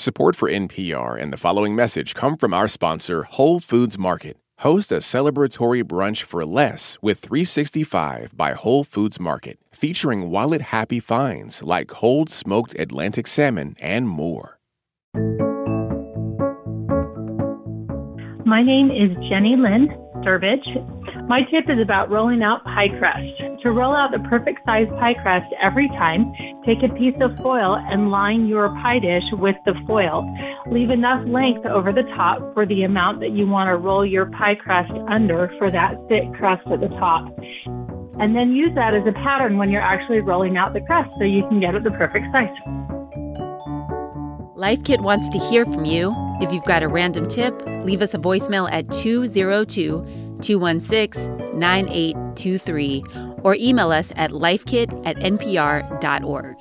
Support for NPR and the following message come from our sponsor, Whole Foods Market. Host a celebratory brunch for less with 365 by Whole Foods Market, featuring wallet happy finds like cold smoked Atlantic salmon and more. My name is Jenny Lynn Sturbridge. My tip is about rolling out pie crust. To roll out the perfect size pie crust every time, take a piece of foil and line your pie dish with the foil. Leave enough length over the top for the amount that you want to roll your pie crust under for that thick crust at the top. And then use that as a pattern when you're actually rolling out the crust so you can get it the perfect size. Life Kit wants to hear from you. If you've got a random tip, leave us a voicemail at 202 216 9823 or email us at lifekit at npr.org.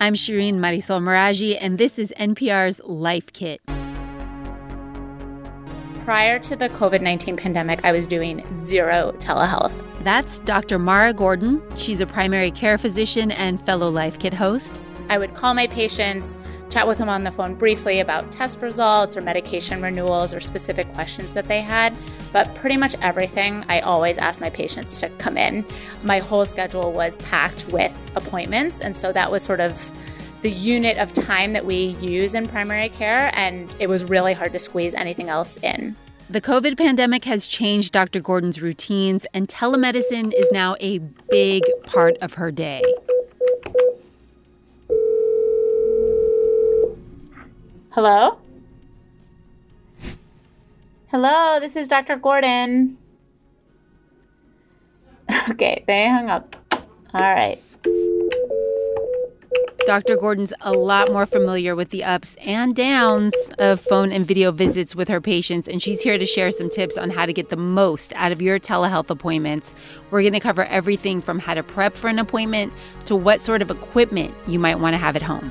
I'm Shireen Marisol Meraji, and this is NPR's Life Kit. Prior to the COVID 19 pandemic, I was doing zero telehealth. That's Dr. Mara Gordon. She's a primary care physician and fellow Life Kit host. I would call my patients, chat with them on the phone briefly about test results or medication renewals or specific questions that they had. But pretty much everything, I always asked my patients to come in. My whole schedule was packed with appointments. And so that was sort of the unit of time that we use in primary care. And it was really hard to squeeze anything else in. The COVID pandemic has changed Dr. Gordon's routines, and telemedicine is now a big part of her day. Hello? Hello, this is Dr. Gordon. Okay, they hung up. All right. Dr. Gordon's a lot more familiar with the ups and downs of phone and video visits with her patients, and she's here to share some tips on how to get the most out of your telehealth appointments. We're going to cover everything from how to prep for an appointment to what sort of equipment you might want to have at home.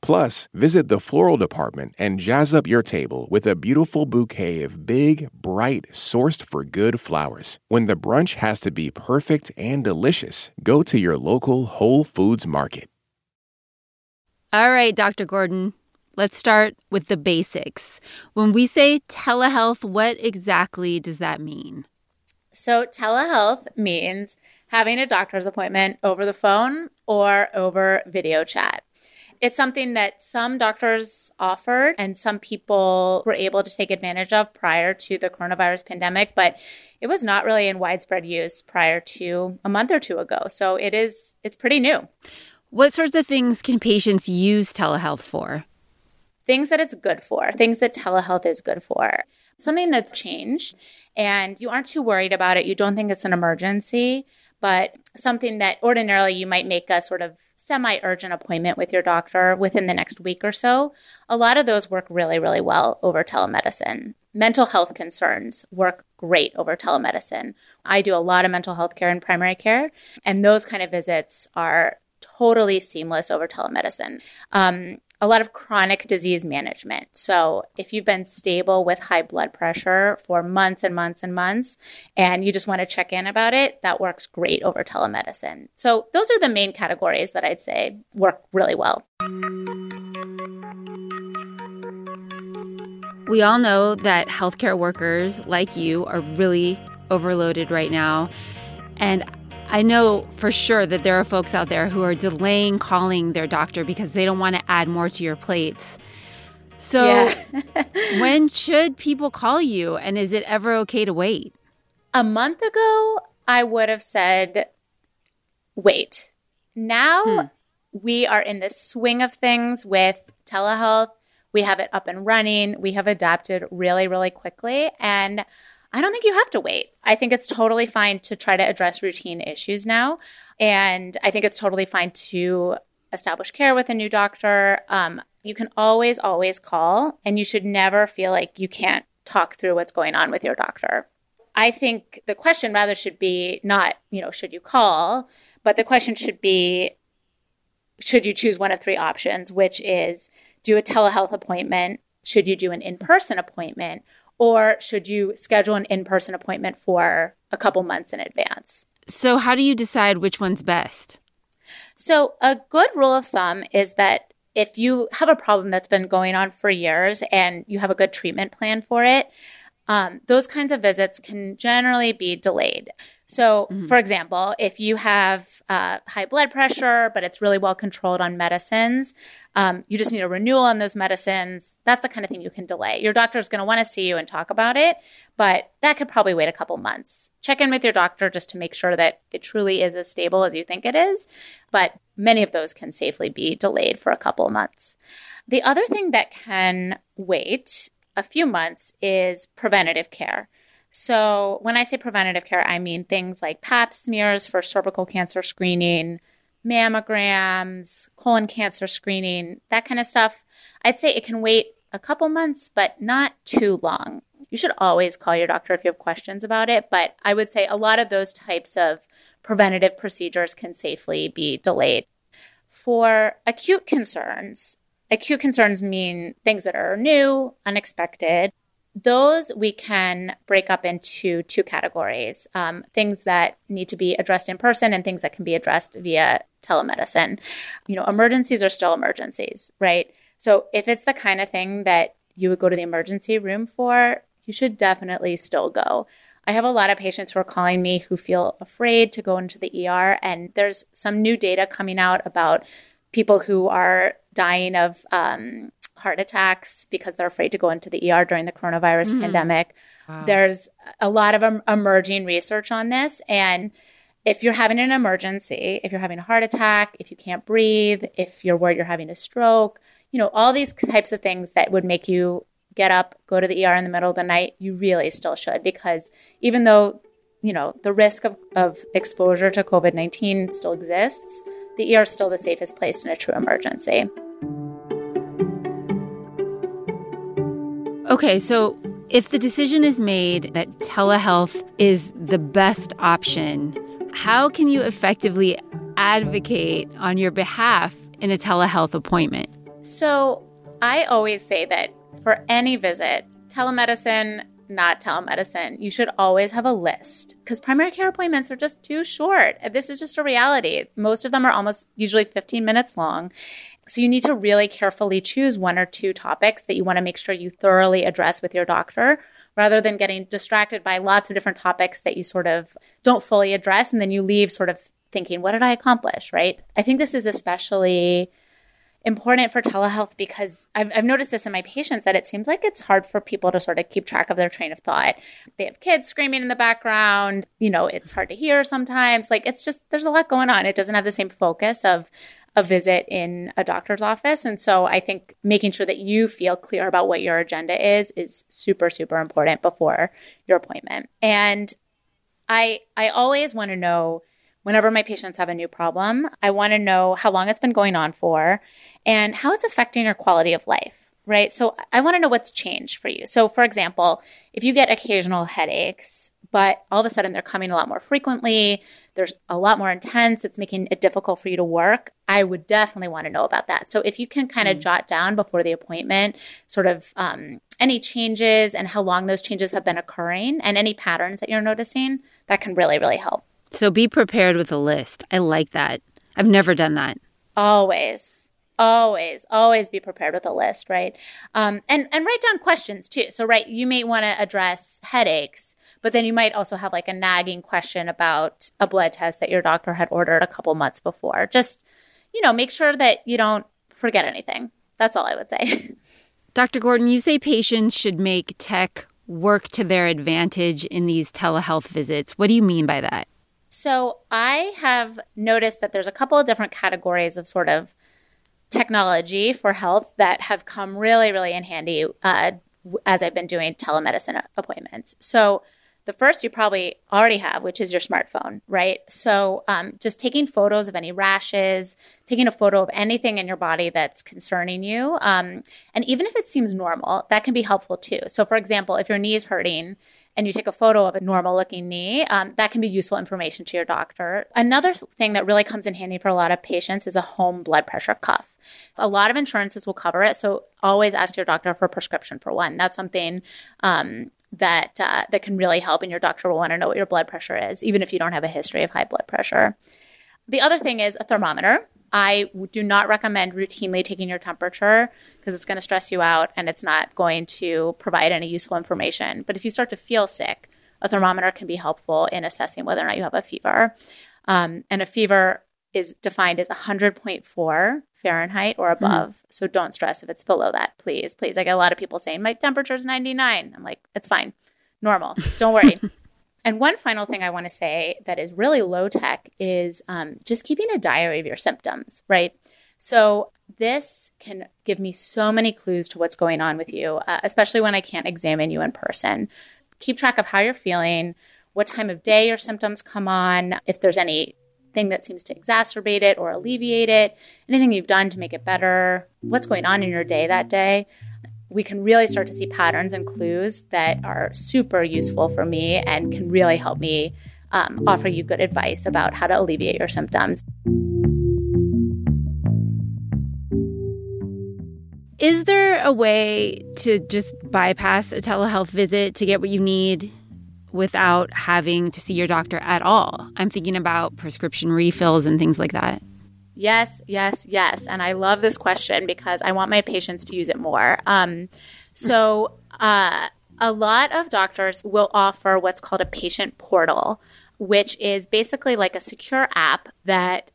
Plus, visit the floral department and jazz up your table with a beautiful bouquet of big, bright, sourced for good flowers. When the brunch has to be perfect and delicious, go to your local Whole Foods market. All right, Dr. Gordon, let's start with the basics. When we say telehealth, what exactly does that mean? So, telehealth means having a doctor's appointment over the phone or over video chat. It's something that some doctors offered and some people were able to take advantage of prior to the coronavirus pandemic, but it was not really in widespread use prior to a month or two ago. So it is it's pretty new. What sorts of things can patients use telehealth for? Things that it's good for, things that telehealth is good for. Something that's changed and you aren't too worried about it. You don't think it's an emergency but something that ordinarily you might make a sort of semi urgent appointment with your doctor within the next week or so, a lot of those work really, really well over telemedicine. Mental health concerns work great over telemedicine. I do a lot of mental health care and primary care, and those kind of visits are totally seamless over telemedicine. Um, a lot of chronic disease management. So, if you've been stable with high blood pressure for months and months and months, and you just want to check in about it, that works great over telemedicine. So, those are the main categories that I'd say work really well. We all know that healthcare workers like you are really overloaded right now. And I know for sure that there are folks out there who are delaying calling their doctor because they don't want to add more to your plates. So, Yeah. when should people call you? And is it ever okay to wait? A month ago, I would have said, wait. Now hmm. we are in the swing of things with telehealth. We have it up and running. We have adapted really, really quickly. And I don't think you have to wait. I think it's totally fine to try to address routine issues now. And I think it's totally fine to establish care with a new doctor. Um, you can always, always call, and you should never feel like you can't talk through what's going on with your doctor. I think the question rather should be not, you know, should you call, but the question should be, should you choose one of three options, which is do a telehealth appointment? Should you do an in person appointment? Or should you schedule an in person appointment for a couple months in advance? So, how do you decide which one's best? So, a good rule of thumb is that if you have a problem that's been going on for years and you have a good treatment plan for it, um, those kinds of visits can generally be delayed. So, for example, if you have uh, high blood pressure, but it's really well controlled on medicines, um, you just need a renewal on those medicines. That's the kind of thing you can delay. Your doctor is going to want to see you and talk about it, but that could probably wait a couple months. Check in with your doctor just to make sure that it truly is as stable as you think it is. But many of those can safely be delayed for a couple months. The other thing that can wait a few months is preventative care. So, when I say preventative care, I mean things like pap smears for cervical cancer screening, mammograms, colon cancer screening, that kind of stuff. I'd say it can wait a couple months, but not too long. You should always call your doctor if you have questions about it, but I would say a lot of those types of preventative procedures can safely be delayed. For acute concerns, acute concerns mean things that are new, unexpected. Those we can break up into two categories um, things that need to be addressed in person and things that can be addressed via telemedicine. You know, emergencies are still emergencies, right? So if it's the kind of thing that you would go to the emergency room for, you should definitely still go. I have a lot of patients who are calling me who feel afraid to go into the ER, and there's some new data coming out about people who are dying of um, heart attacks because they're afraid to go into the ER during the coronavirus pandemic. There's a lot of em- emerging research on this, and if you're having an emergency, if you're having a heart attack, if you can't breathe, if you're worried you're having a stroke, you know, all these types of things that would make you get up, go to the ER in the middle of the night, you really still should. Because even though, you know, the risk of, of exposure to COVID 19 still exists, the ER is still the safest place in a true emergency. Okay, so if the decision is made that telehealth is the best option, how can you effectively advocate on your behalf in a telehealth appointment? So I always say that for any visit, telemedicine, not telemedicine, you should always have a list because primary care appointments are just too short. This is just a reality. Most of them are almost usually 15 minutes long. So you need to really carefully choose one or two topics that you want to make sure you thoroughly address with your doctor rather than getting distracted by lots of different topics that you sort of don't fully address and then you leave sort of thinking, what did I accomplish, right? I think this is especially important for telehealth because I've, I've noticed this in my patients that it seems like it's hard for people to sort of keep track of their train of thought. They have kids screaming in the background, you know, it's hard to hear sometimes. Like it's just, there's a lot going on. It doesn't have the same focus of a visit in a doctor's office. And so I think making sure that you feel clear about what your agenda is is super, super important before your appointment. And I I always want to know whenever my patients have a new problem, I want to know how long it's been going on for and how it's affecting your quality of life, right? So I want to know what's changed for you. So for example, if you get occasional headaches, but all of a sudden they're coming a lot more frequently, there's a lot more intense, it's making it difficult for you to work, I would definitely want to know about that. So if you can kind of jot down before the appointment, sort of um, any changes and how long those changes have been occurring and any patterns that you're noticing, that can really, really help. So be prepared with a list. I like that. I've never done that. Always, always, always be prepared with a list, right? Um, and and write down questions too. So, right, you may want to address headaches, but then you might also have like a nagging question about a blood test that your doctor had ordered a couple months before. Just you know, make sure that you don't forget anything. That's all I would say. Dr. Gordon, you say patients should make tech work to their advantage in these telehealth visits. What do you mean by that? So, I have noticed that there's a couple of different categories of sort of technology for health that have come really, really in handy uh, as I've been doing telemedicine appointments. So, the first you probably already have, which is your smartphone, right? So, um, just taking photos of any rashes, taking a photo of anything in your body that's concerning you. Um, and even if it seems normal, that can be helpful too. So, for example, if your knee is hurting, and you take a photo of a normal looking knee, um, that can be useful information to your doctor. Another thing that really comes in handy for a lot of patients is a home blood pressure cuff. A lot of insurances will cover it, so always ask your doctor for a prescription for one. That's something um, that uh, that can really help, and your doctor will want to know what your blood pressure is, even if you don't have a history of high blood pressure. The other thing is a thermometer. I do not recommend routinely taking your temperature because it's going to stress you out and it's not going to provide any useful information. But if you start to feel sick, a thermometer can be helpful in assessing whether or not you have a fever. Um, and a fever is defined as 100.4 Fahrenheit or hmm. above. Mm. So don't stress if it's below that, please. Please. I get a lot of people saying, my temperature is 99. I'm like, it's fine, normal. Don't worry. And one final thing I want to say that is really low tech is um, just keeping a diary of your symptoms, right? So this can give me so many clues to what's going on with you, uh, especially when I can't examine you in person. Keep track of how you're feeling, what time of day your symptoms come on, if there's anything that seems to exacerbate it or alleviate it, anything you've done to make it better, what's going on in your day that day we can really start to see patterns and clues that are super useful for me and can really help me um, offer you good advice about how to alleviate your symptoms. Is there a way to just bypass a telehealth visit to get what you need without having to see your doctor at all? I'm thinking about prescription refills and things like that. Yes, yes, yes. And I love this question because I want my patients to use it more. Um, so, uh, a lot of doctors will offer what's called a patient portal, which is basically like a secure app that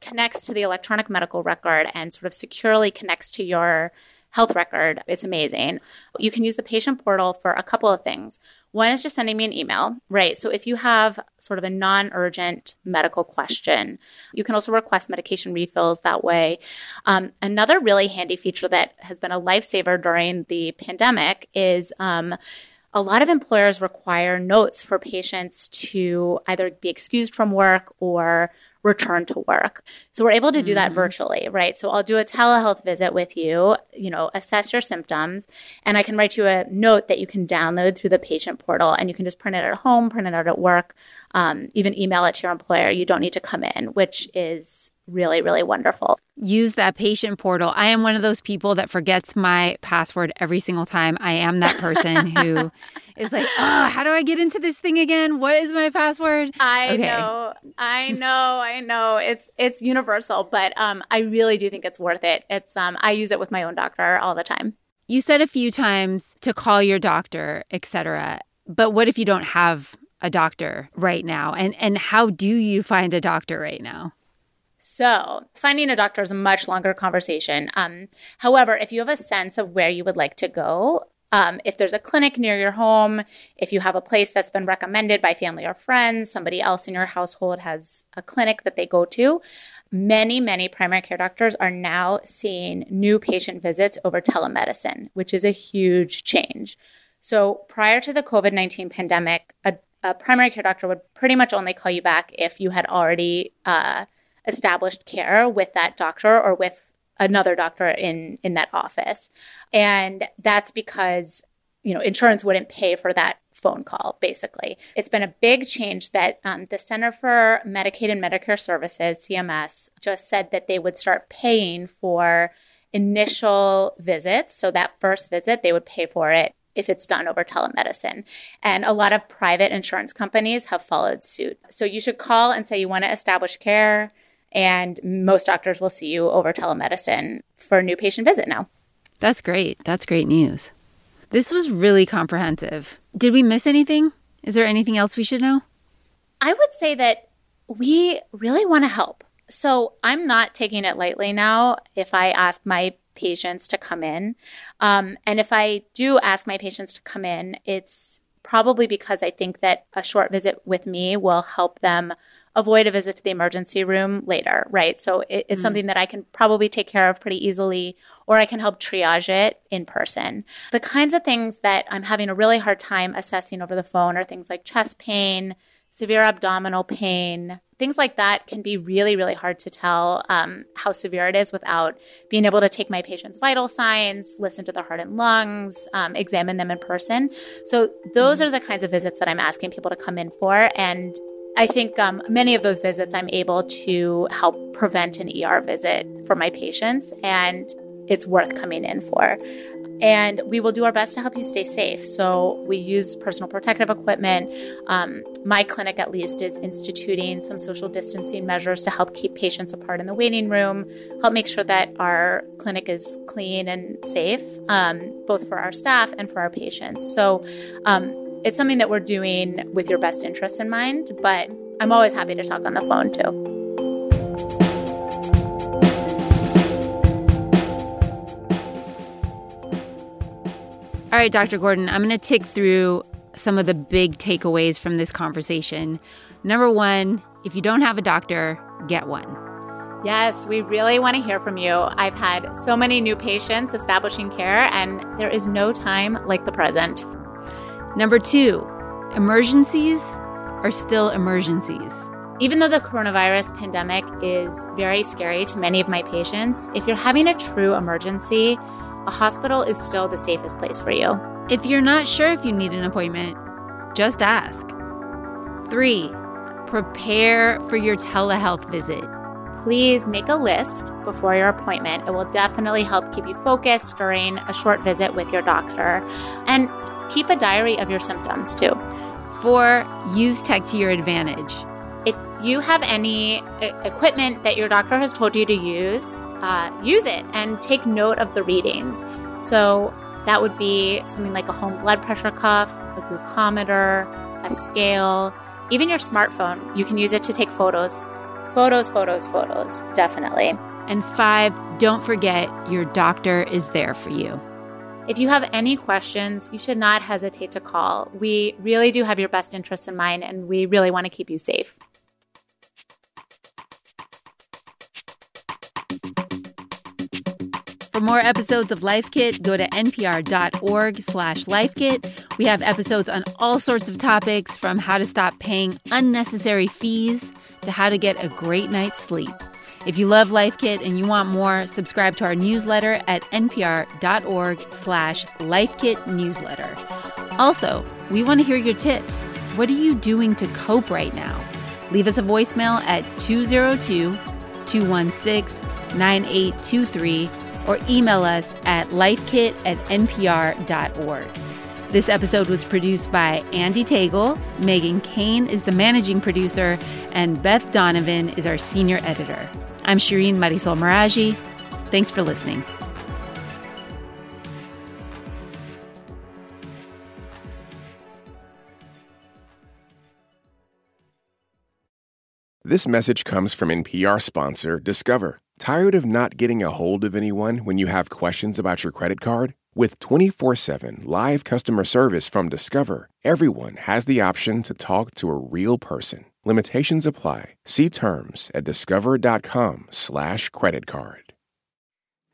connects to the electronic medical record and sort of securely connects to your health record. It's amazing. You can use the patient portal for a couple of things. One is just sending me an email, right? So if you have sort of a non urgent medical question, you can also request medication refills that way. Um, another really handy feature that has been a lifesaver during the pandemic is. Um, a lot of employers require notes for patients to either be excused from work or return to work. So we're able to do that mm-hmm. virtually, right? So I'll do a telehealth visit with you, you know, assess your symptoms, and I can write you a note that you can download through the patient portal and you can just print it at home, print it out at work, um, even email it to your employer. You don't need to come in, which is really, really wonderful. Use that patient portal. I am one of those people that forgets my password every single time. I am that person who is like, oh, how do I get into this thing again? What is my password? I okay. know, I know, I know. It's it's universal, but um, I really do think it's worth it. It's um, I use it with my own doctor all the time. You said a few times to call your doctor, etc. But what if you don't have a doctor right now? And and how do you find a doctor right now? So, finding a doctor is a much longer conversation. Um, however, if you have a sense of where you would like to go, um, if there's a clinic near your home, if you have a place that's been recommended by family or friends, somebody else in your household has a clinic that they go to, many, many primary care doctors are now seeing new patient visits over telemedicine, which is a huge change. So, prior to the COVID 19 pandemic, a, a, primary care doctor would pretty much only call you back if you had already uh, established care with that doctor or with another doctor in in that office and that's because you know insurance wouldn't pay for that phone call basically it's been a big change that um, the center for medicaid and medicare services cms just said that they would start paying for initial visits so that first visit they would pay for it if it's done over telemedicine. And a lot of private insurance companies have followed suit. So you should call and say you want to establish care and most doctors will see you over telemedicine for a new patient visit now. That's great. That's great news. This was really comprehensive. Did we miss anything? Is there anything else we should know? I would say that we really want to help. So I'm not taking it lightly now if I ask my patients to come in. Um, and if I do ask my patients to come in, it's probably because I think that a short visit with me will help them avoid a visit to the emergency room later, right? So it, it's mm something that I can probably take care of pretty easily, or I can help triage it in person. The kinds of things that I'm having a really hard time assessing over the phone are things like chest pain, severe abdominal pain, things like that can be really, really hard to tell um, how severe it is without being able to take my patient's vital signs, listen to the heart and lungs, um, examine them in person. So, those are the kinds of visits that I'm asking people to come in for. And I think um, many of those visits I'm able to help prevent an ER visit for my patients, and it's worth coming in for. And we will do our best to help you stay safe. So we use personal protective equipment. Um, my clinic, at least, is instituting some social distancing measures to help keep patients apart in the waiting room, help make sure that our clinic is clean and safe, um, both for our staff and for our patients. So um, it's something that we're doing with your best interests in mind, but I'm always happy to talk on the phone too. All right, Dr. Gordon, I'm going to tick through some of the big takeaways from this conversation. Number one, if you don't have a doctor, get one. Yes, we really want to hear from you. I've had so many new patients establishing care, and there is no time like the present. Number two, emergencies are still emergencies. Even though the coronavirus pandemic is very scary to many of my patients, if you're having a true emergency, a hospital is still the safest place for you. If you're not sure if you need an appointment, just ask. Three, prepare for your telehealth visit. Please make a list before your appointment. It will definitely help keep you focused during a short visit with your doctor. And Keep a diary of your symptoms too. Four, use tech to your advantage. If you have any equipment that your doctor has told you to use, uh, use it and take note of the readings. So that would be something like a home blood pressure cuff, a glucometer, a scale, even your smartphone. You can use it to take photos. Photos, photos, photos, definitely. And five, don't forget your doctor is there for you. If you have any questions, you should not hesitate to call. We really do have your best interests in mind, and we really want to keep you safe. For more episodes of Life Kit, go to npr.org slash lifekit. We have episodes on all sorts of topics from how to stop paying unnecessary fees to how to get a great night's sleep. If you love Life Kit and you want more, subscribe to our newsletter at npr.org slash lifekitnewsletter. Also, we want to hear your tips. What are you doing to cope right now? Leave us a voicemail at 202-216-9823 or email us at lifekit at npr.org. This episode was produced by Andee Tagle. Meghan Keane is the managing producer, and Beth Donovan is our senior editor. I'm Shireen Marisol Meraji. Thanks for listening. This message comes from NPR sponsor Discover. Tired of not getting a hold of anyone when you have questions about your credit card? With 24 7 live customer service from Discover, everyone has the option to talk to a real person. Limitations apply. See terms at discover.com/slash credit card.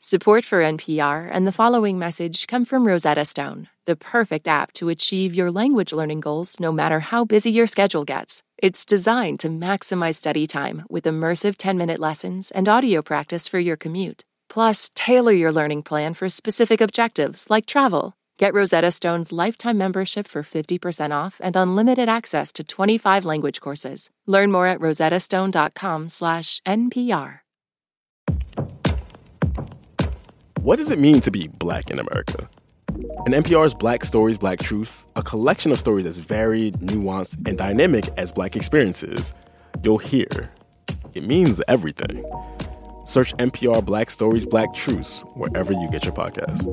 Support for NPR and the following message come from Rosetta Stone, the perfect app to achieve your language learning goals no matter how busy your schedule gets. It's designed to maximize study time with immersive 10 minute lessons and audio practice for your commute. Plus, tailor your learning plan for specific objectives like travel Get Rosetta Stone's lifetime membership for 50% off and unlimited access to 25 language courses. Learn more at rosettastone.com/npr. What does it mean to be black in America? In NPR's Black Stories, Black Truths, a collection of stories as varied, nuanced, and dynamic as black experiences, you'll hear it means everything. Search NPR Black Stories, Black Truths wherever you get your podcasts.